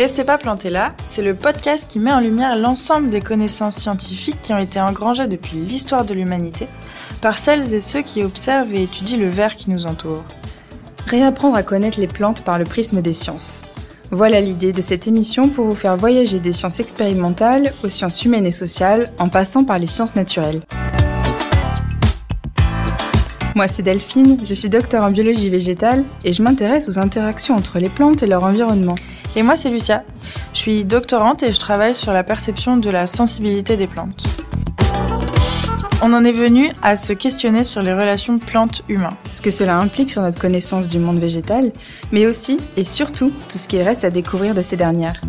Restez pas plantés là, c'est le podcast qui met en lumière l'ensemble des connaissances scientifiques qui ont été engrangées depuis l'histoire de l'humanité par celles et ceux qui observent et étudient le verre qui nous entoure. Réapprendre à connaître les plantes par le prisme des sciences. Voilà l'idée de cette émission pour vous faire voyager des sciences expérimentales aux sciences humaines et sociales en passant par les sciences naturelles. Moi, c'est Delphine, je suis docteur en biologie végétale et je m'intéresse aux interactions entre les plantes et leur environnement. Et moi, c'est Lucia. Je suis doctorante et je travaille sur la perception de la sensibilité des plantes. On en est venu à se questionner sur les relations plantes-humains. Ce que cela implique sur notre connaissance du monde végétal, mais aussi et surtout tout ce qu'il reste à découvrir de ces dernières.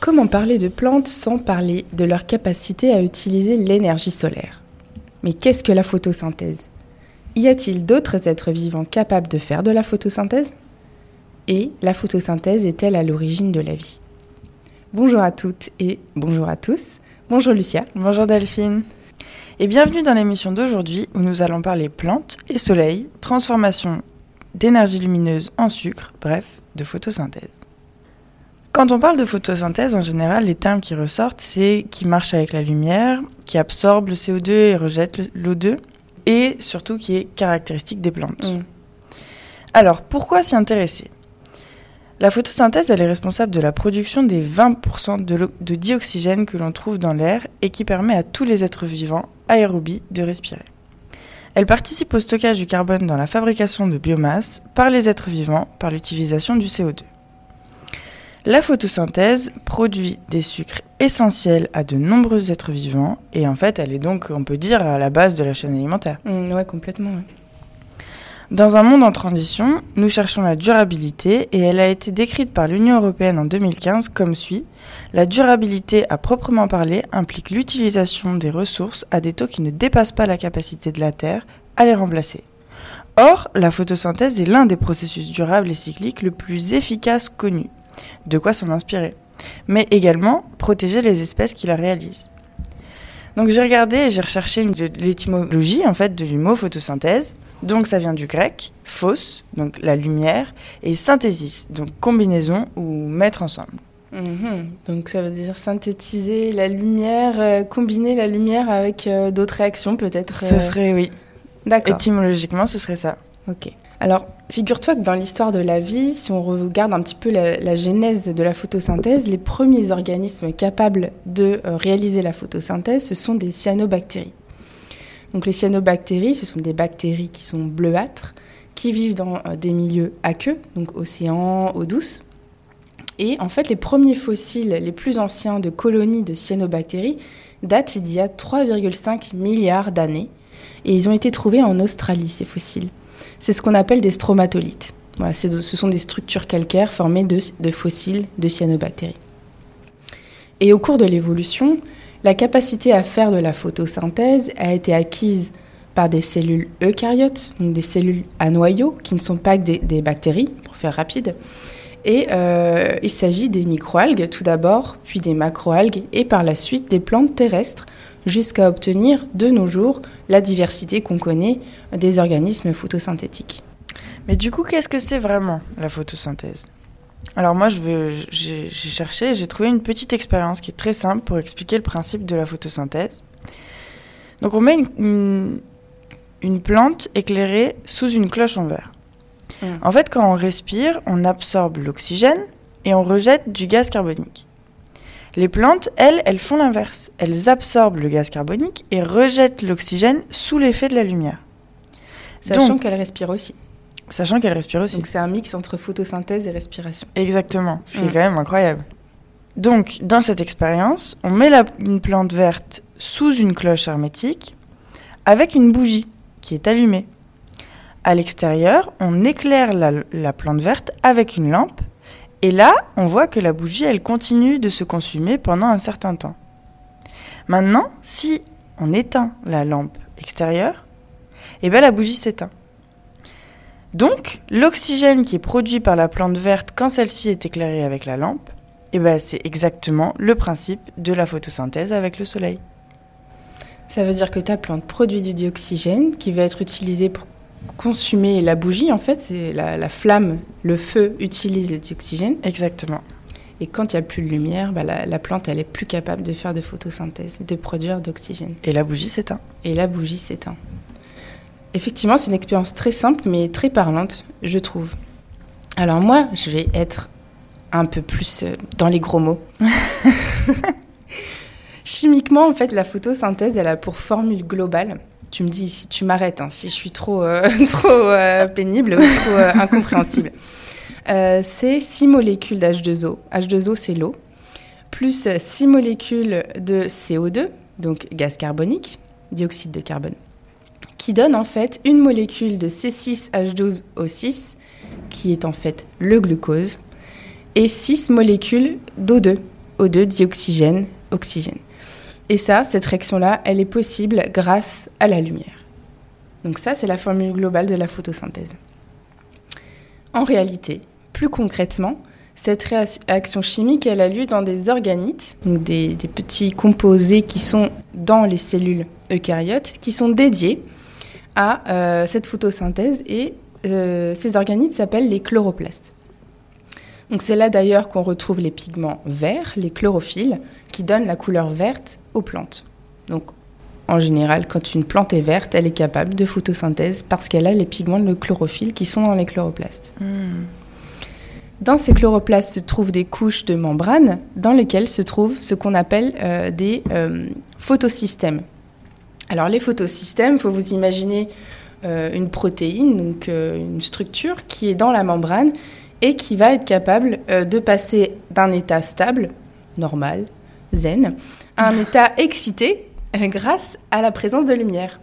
Comment parler de plantes sans parler de leur capacité à utiliser l'énergie solaire? Mais qu'est-ce que la photosynthèse? Y a-t-il d'autres êtres vivants capables de faire de la photosynthèse? Et la photosynthèse est-elle à l'origine de la vie? Bonjour à toutes et bonjour à tous. Bonjour Lucia. Bonjour Delphine. Et bienvenue dans l'émission d'aujourd'hui où nous allons parler plantes et soleil, transformation d'énergie lumineuse en sucre, bref, de photosynthèse. Quand on parle de photosynthèse, en général, les termes qui ressortent, c'est qui marche avec la lumière, qui absorbe le CO2 et rejette l'O2, et surtout qui est caractéristique des plantes. Mm. Alors, pourquoi s'y intéresser? La photosynthèse, elle est responsable de la production des 20% de, de dioxygène que l'on trouve dans l'air et qui permet à tous les êtres vivants, aérobies, de respirer. Elle participe au stockage du carbone dans la fabrication de biomasse par les êtres vivants par l'utilisation du CO2. La photosynthèse produit des sucres essentiels à de nombreux êtres vivants et en fait, elle est donc, on peut dire, à la base de la chaîne alimentaire. Oui, mmh, ouais, complètement. Dans un monde en transition, nous cherchons la durabilité et elle a été décrite par l'Union européenne en 2015 comme suit. La durabilité à proprement parler implique l'utilisation des ressources à des taux qui ne dépassent pas la capacité de la Terre à les remplacer. Or, la photosynthèse est l'un des processus durables et cycliques le plus efficace connu de quoi s'en inspirer, mais également protéger les espèces qui la réalisent. Donc j'ai regardé et j'ai recherché l'étymologie en fait du mot photosynthèse. Donc ça vient du grec phos, donc la lumière, et synthesis, donc combinaison ou mettre ensemble. Mhm. Donc ça veut dire synthétiser la lumière, euh, combiner la lumière avec euh, d'autres réactions peut-être. Ce euh. serait oui. D'accord. Étymologiquement, ce serait ça. Ok. Alors, figure-toi que dans l'histoire de la vie, si on regarde un petit peu la, genèse de la photosynthèse, les premiers organismes capables de euh, réaliser la photosynthèse, ce sont des cyanobactéries. Donc les cyanobactéries, ce sont des bactéries qui sont bleuâtres, qui vivent dans euh, des milieux aqueux, donc océan, eau douce. Et en fait, les premiers fossiles les plus anciens de colonies de cyanobactéries datent d'il y a 3,5 milliards d'années. Et ils ont été trouvés en Australie, ces fossiles c'est ce qu'on appelle des stromatolites. ce sont des structures calcaires formées de, fossiles de cyanobactéries. Et au cours de l'évolution, la capacité à faire de la photosynthèse a été acquise par des cellules eucaryotes, donc des cellules à noyau, qui ne sont pas que des, bactéries, pour faire rapide. Et euh, il s'agit des microalgues tout d'abord, puis des macroalgues, et par la suite des plantes terrestres, jusqu'à obtenir de nos jours la diversité qu'on connaît des organismes photosynthétiques. Mais du coup, qu'est-ce que c'est vraiment la photosynthèse? Alors moi, j'ai cherché, j'ai trouvé une petite expérience qui est très simple pour expliquer le principe de la photosynthèse. Donc on met une, une, plante éclairée sous une cloche en verre. Mmh. En fait, quand on respire, on absorbe l'oxygène et on rejette du gaz carbonique. Les plantes, elles, elles font l'inverse. Elles absorbent le gaz carbonique et rejettent l'oxygène sous l'effet de la lumière. Sachant qu'elles respirent aussi. Sachant qu'elles respirent aussi. Donc c'est un mix entre photosynthèse et respiration. Exactement, ce qui est quand même incroyable. Donc dans cette expérience, on met une plante verte sous une cloche hermétique avec une bougie qui est allumée. À l'extérieur, on éclaire la plante verte avec une lampe et là, on voit que la bougie, elle continue de se consumer pendant un certain temps. Maintenant, si on éteint la lampe extérieure, eh bien la bougie s'éteint. Donc, l'oxygène qui est produit par la plante verte quand celle-ci est éclairée avec la lampe, eh ben, c'est exactement le principe de la photosynthèse avec le soleil. Ça veut dire que ta plante produit du dioxygène qui va être utilisé pour consumer la bougie, en fait, c'est la, la flamme, le feu utilise le dioxygène. Exactement. Et quand il n'y a plus de lumière, bah, la, la plante, elle est plus capable de faire de photosynthèse de produire d'oxygène. Et la bougie s'éteint. Et la bougie s'éteint. Effectivement, c'est une expérience très simple, mais très parlante, je trouve. Alors moi, je vais être un peu plus euh, dans les gros mots. Chimiquement, en fait, la photosynthèse, elle a pour formule globale. Tu me dis si tu m'arrêtes, hein, si je suis trop, euh, euh, pénible ou trop euh, incompréhensible. C'est 6 molécules d'H2O. H2O, c'est l'eau. Plus 6 molécules de CO2, donc gaz carbonique, dioxyde de carbone, qui donne en fait une molécule de C6H12O6, qui est en fait le glucose, et 6 molécules d'O2, O2 dioxygène, oxygène. Et ça, cette réaction-là, elle est possible grâce à la lumière. Donc ça, c'est la formule globale de la photosynthèse. En réalité, plus concrètement, cette réaction chimique, elle a lieu dans des organites, donc des, petits composés qui sont dans les cellules eucaryotes, qui sont dédiés à euh, cette photosynthèse et euh, ces organites s'appellent les chloroplastes. Donc c'est là d'ailleurs qu'on retrouve les pigments verts, les chlorophylles, qui donnent la couleur verte aux plantes. Donc en général, quand une plante est verte, elle est capable de photosynthèse parce qu'elle a les pigments de chlorophylle qui sont dans les chloroplastes. Hmm. Dans ces chloroplastes se trouvent des couches de membrane dans lesquelles se trouvent ce qu'on appelle euh, des euh, photosystèmes. Alors les photosystèmes, il faut vous imaginer euh, une protéine, donc une structure qui est dans la membrane et qui va être capable euh, de passer d'un état stable, normal, zen, à un état excité euh, grâce à la présence de lumière.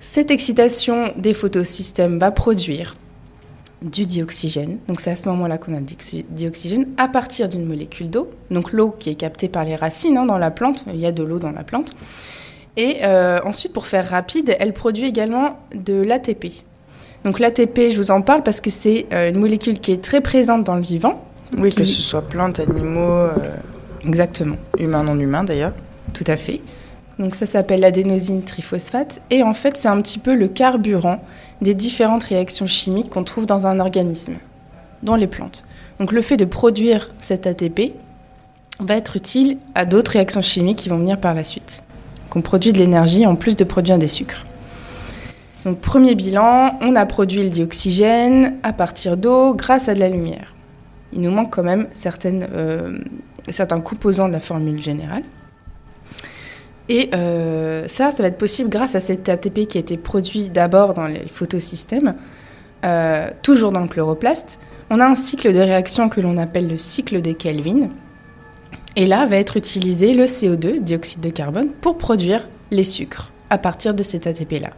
Cette excitation des photosystèmes va produire du dioxygène. Donc c'est à ce moment-là qu'on a le dioxy- dioxygène à partir d'une molécule d'eau. Donc l'eau qui est captée par les racines hein, dans la plante. Il y a de l'eau dans la plante. Et euh, ensuite, pour faire rapide, elle produit également de l'ATP. Donc l'ATP, je vous en parle parce que c'est euh, une molécule qui est très présente dans le vivant. Oui, Qui- que ce soit plantes, animaux, euh, Exactement. humains, non humains d'ailleurs. Tout à fait. Donc ça s'appelle l'adénosine triphosphate et en fait c'est un petit peu le carburant des différentes réactions chimiques qu'on trouve dans un organisme, dans les plantes. Donc le fait de produire cet ATP va être utile à d'autres réactions chimiques qui vont venir par la suite. Donc on produit de l'énergie en plus de produire des sucres. Donc premier bilan, on a produit le dioxygène à partir d'eau grâce à de la lumière. Il nous manque quand même euh, certains composants de la formule générale. Et euh, ça, ça va être possible grâce à cet ATP qui a été produit d'abord dans les photosystèmes, euh, toujours dans le chloroplaste. On a un cycle de réaction que l'on appelle le cycle des Kelvin. Et là va être utilisé le CO2, dioxyde de carbone, pour produire les sucres à partir de cet ATP-là.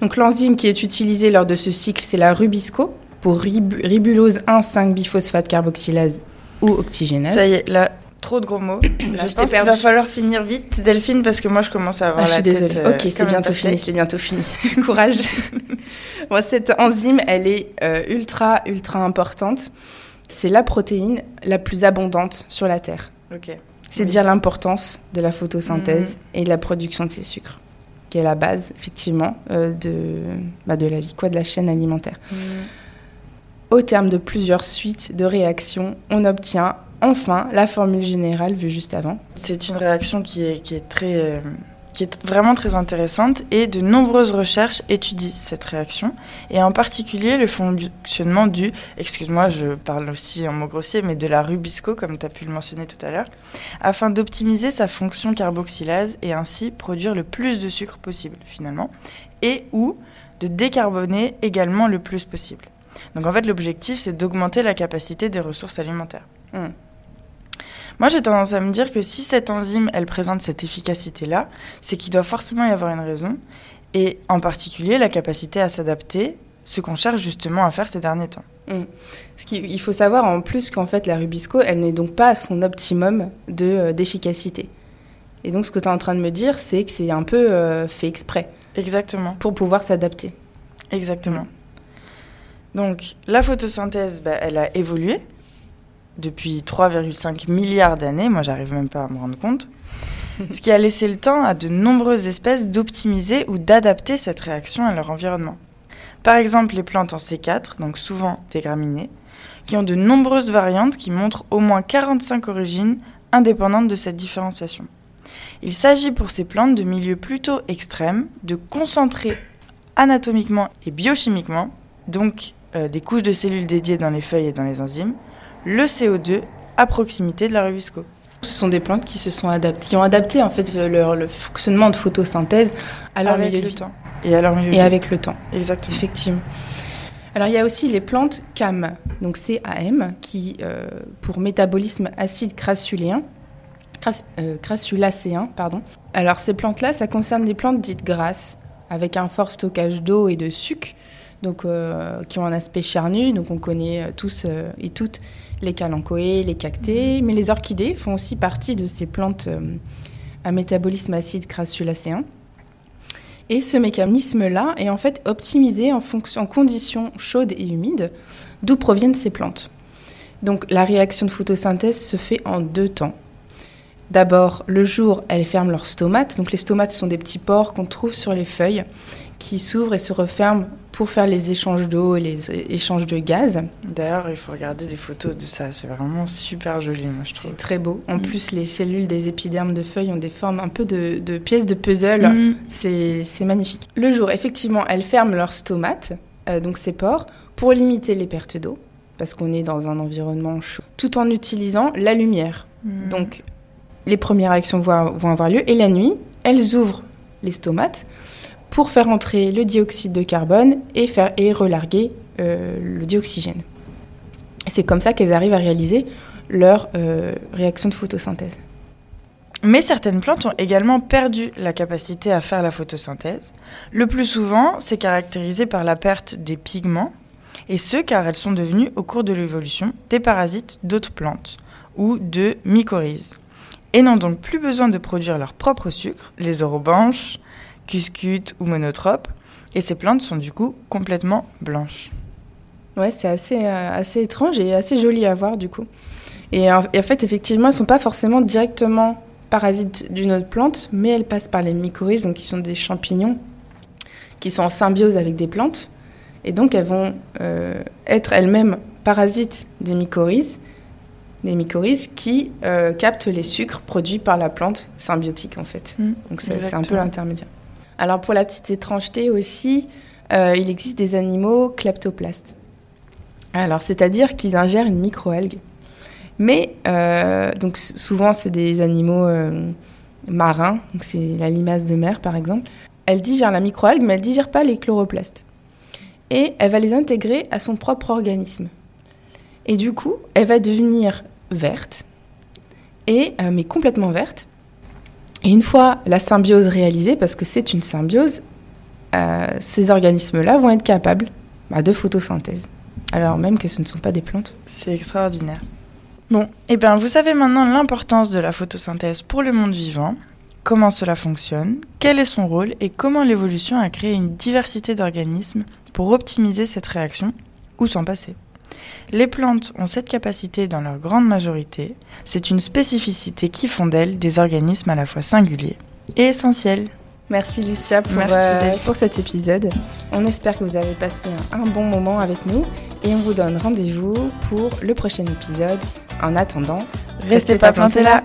Donc l'enzyme qui est utilisée lors de ce cycle, c'est la rubisco pour rib- ribulose 1,5-biphosphate carboxylase ou oxygénase. Ça y est, là, trop de gros mots. je je pense qu'il va falloir finir vite, Delphine, parce que moi je commence à avoir Ah, je la suis tête. désolée. euh, ok, c'est bientôt fini, c'est bientôt fini. Courage. Bon, cette enzyme, elle est euh, ultra, ultra importante. C'est la protéine la plus abondante sur la Terre. Ok. C'est Oui. dire l'importance de la photosynthèse et de la production de ces sucres, qui est la base, effectivement, euh, de, bah, de la vie, quoi, de la chaîne alimentaire. Au terme de plusieurs suites de réactions, on obtient enfin la formule générale vue juste avant. C'est une réaction qui est, qui est très, euh, qui est vraiment très intéressante et de nombreuses recherches étudient cette réaction et en particulier le fonctionnement du, excuse-moi, je parle aussi en mots grossiers, mais de la rubisco comme tu as pu le mentionner tout à l'heure, afin d'optimiser sa fonction carboxylase et ainsi produire le plus de sucre possible finalement et ou de décarboner également le plus possible. Donc en fait l'objectif c'est d'augmenter la capacité des ressources alimentaires. Hmm. Moi, j'ai tendance à me dire que si cette enzyme, elle présente cette efficacité-là, c'est qu'il doit forcément y avoir une raison, et en particulier la capacité à s'adapter, ce qu'on cherche justement à faire ces derniers temps. Ce qu'il il faut savoir en plus qu'en fait la Rubisco, elle n'est donc pas à son optimum de, euh, d'efficacité. Et donc ce que tu es en train de me dire, c'est que c'est un peu euh, fait exprès Exactement, pour pouvoir s'adapter. exactement. Donc, la photosynthèse, bah, elle a évolué depuis 3,5 milliards d'années. Moi, j'arrive même pas à me rendre compte. ce qui a laissé le temps à de nombreuses espèces d'optimiser ou d'adapter cette réaction à leur environnement. Par exemple, les plantes en C4, donc souvent des graminées, qui ont de nombreuses variantes qui montrent au moins 45 origines indépendantes de cette différenciation. Il s'agit pour ces plantes de milieux plutôt extrêmes, de concentrer anatomiquement et biochimiquement, donc euh, des couches de cellules dédiées dans les feuilles et dans les enzymes, le CO2 à proximité de la rubisco. Ce sont des plantes qui se sont adaptées, qui ont adapté en fait leur, le fonctionnement de photosynthèse à leur avec milieu de vie. temps. Et à leur milieu Et vie. avec le temps, Exactement. effectivement. Alors il y a aussi les plantes CAM, donc CAM, qui euh, pour métabolisme acide crassuléen, cras- euh, crassulacéen, pardon. Alors ces plantes-là, ça concerne des plantes dites grasses, avec un fort stockage d'eau et de sucre, donc euh, qui ont un aspect charnu. Donc on connaît euh, tous euh, et toutes les calanchoées, les cactées, mais les orchidées font aussi partie de ces plantes euh, à métabolisme acide crassulacéen. Et ce mécanisme-là est en fait optimisé en, fonction, en conditions chaudes et humides, d'où proviennent ces plantes. Donc la réaction de photosynthèse se fait en deux temps. D'abord, le jour, elles ferment leurs stomates. Donc les stomates sont des petits pores qu'on trouve sur les feuilles qui s'ouvrent et se referment pour faire les échanges d'eau et les échanges de gaz. D'ailleurs, il faut regarder des photos de ça. C'est vraiment super joli, moi, je C'est très beau. En Mm. plus, les cellules des épidermes de feuilles ont des formes un peu de, de pièces de puzzle. Mm. C'est magnifique. Le jour, effectivement, elles ferment leurs stomates, euh, donc ces pores, pour limiter les pertes d'eau, parce qu'on est dans un environnement chaud, tout en utilisant la lumière. Mm. Donc, les premières réactions vont, vont avoir lieu, et la nuit, elles ouvrent les stomates pour faire entrer le dioxyde de carbone et, faire, relarguer euh, le dioxygène. C'est comme ça qu'elles arrivent à réaliser leur euh, réaction de photosynthèse. Mais certaines plantes ont également perdu la capacité à faire la photosynthèse. Le plus souvent, c'est caractérisé par la perte des pigments, et ce car elles sont devenues, au cours de l'évolution, des parasites d'autres plantes ou de mycorhizes, et n'ont donc plus besoin de produire leur propre sucre, les orobanches, cuscutes ou monotropes, et ces plantes sont du coup complètement blanches. Ouais, c'est assez, euh, assez étrange et assez joli à voir du coup. Et en, et en fait, effectivement, elles ne sont pas forcément directement parasites d'une autre plante, mais elles passent par les mycorhizes, donc qui sont des champignons qui sont en symbiose avec des plantes. Et donc, elles vont euh, être elles-mêmes parasites des mycorhizes, des mycorhizes qui euh, captent les sucres produits par la plante symbiotique en fait. Mm, Donc c'est un peu l'intermédiaire. Alors pour la petite étrangeté aussi, euh, il existe des animaux kleptoplastes. Alors c'est-à-dire qu'ils ingèrent une microalgue. Mais euh, donc souvent c'est des animaux euh, marins, c'est la limace de mer par exemple. Elle digère la microalgue, mais elle digère pas les chloroplastes. Et elle va les intégrer à son propre organisme. Et du coup, elle va devenir verte, et, mais complètement verte. Et une fois la symbiose réalisée, parce que c'est une symbiose, euh, ces organismes-là vont être capables bah, de photosynthèse, alors même que ce ne sont pas des plantes. C'est extraordinaire. Bon, eh bien, vous savez maintenant l'importance de la photosynthèse pour le monde vivant, comment cela fonctionne, quel est son rôle et comment l'évolution a créé une diversité d'organismes pour optimiser cette réaction ou s'en passer. Les plantes ont cette capacité dans leur grande majorité, c'est une spécificité qui font d'elles des organismes à la fois singuliers et essentiels. Merci Lucia pour, Merci, euh, pour cet épisode. On espère que vous avez passé un, un bon moment avec nous et on vous donne rendez-vous pour le prochain épisode. En attendant, Restez pas plantés là